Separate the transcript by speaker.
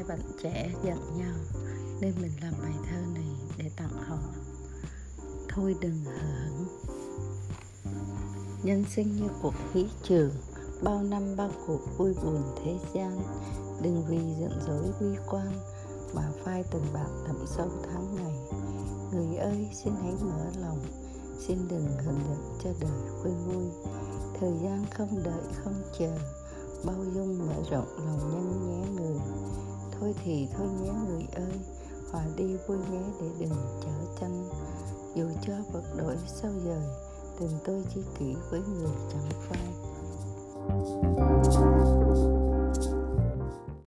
Speaker 1: hai bạn trẻ giận nhau, nên mình làm bài thơ này để tặng họ. Thôi đừng hờ hững. Nhân sinh như cuộc khí trường, bao năm bao cuộc vui buồn thế gian. Đừng vì giận dối uy quan mà phai từng bạc đậm sâu tháng ngày. Người ơi, xin hãy mở lòng, xin đừng hận giận cho đời quên vui. Thời gian không đợi, không chờ, bao dung mở rộng lòng nhân nhé người thôi thì thôi nhé người ơi. Hòa đi vui nhé để đừng trở tranh. Dù cho vật đổi sao dời, tình tôi chỉ kỹ với người chẳng phai.